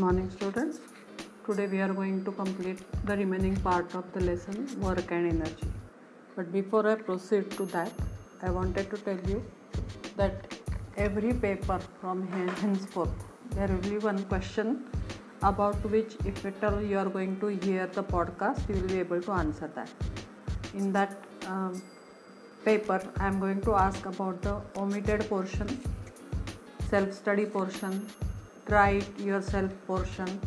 morning students today we are going to complete the remaining part of the lesson work and energy. But before i proceed to that i wanted to tell you that every paper from henceforth there will be one question about which if at all you are going to hear the podcast you will be able to answer that. In that um, paper i am going to ask about the omitted portion self study portion try it yourself portion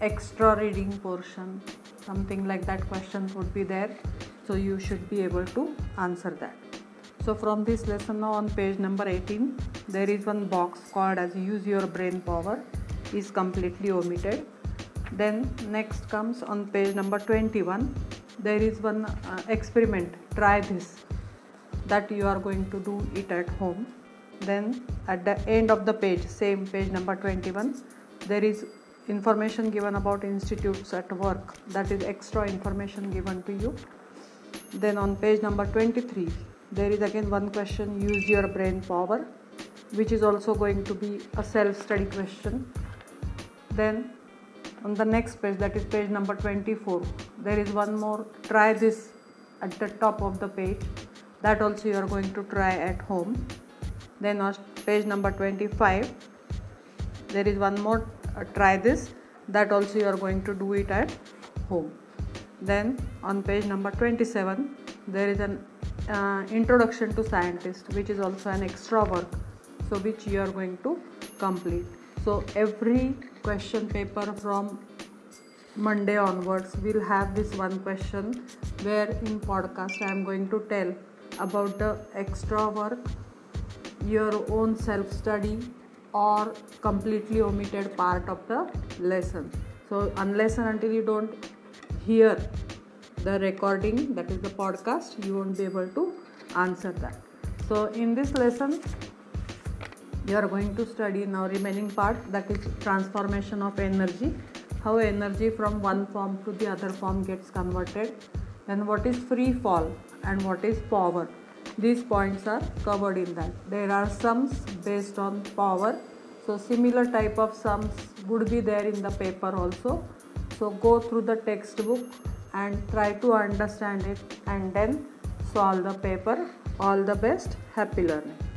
extra reading portion something like that questions would be there. So you should be able to answer that. So from this lesson on page number 18 there is one box called as use your brain power is completely omitted. Then next comes on page number 21 there is one uh, experiment. Try this that you are going to do it at home then at the end of the page same page number 21 there is information given about institutes at work. That is extra information given to you. Then on page number 23 there is again one question use your brain power which is also going to be a self study question. Then on the next page that is page number 24 there is one more try this at the top of the page. That also you are going to try at home then on page number 25 there is one more uh, try this. That also you are going to do it at home. Then on page number 27 there is an uh, introduction to scientist which is also an extra work so which you are going to complete. So every question paper from monday onwards will have this one question where in podcast i am going to tell about the extra work your own self study or completely omitted part of the lesson. So unless and until you don't hear the recording that is the podcast you won't be able to answer that. So in this lesson you are going to study now remaining part that is transformation of energy. How energy from one form to the other form gets converted. Then what is free fall and what is power these points are covered in that. There are sums based on power. So similar type of sums would be there in the paper also. So go through the textbook and try to understand it and then solve the paper. All the best. Happy learning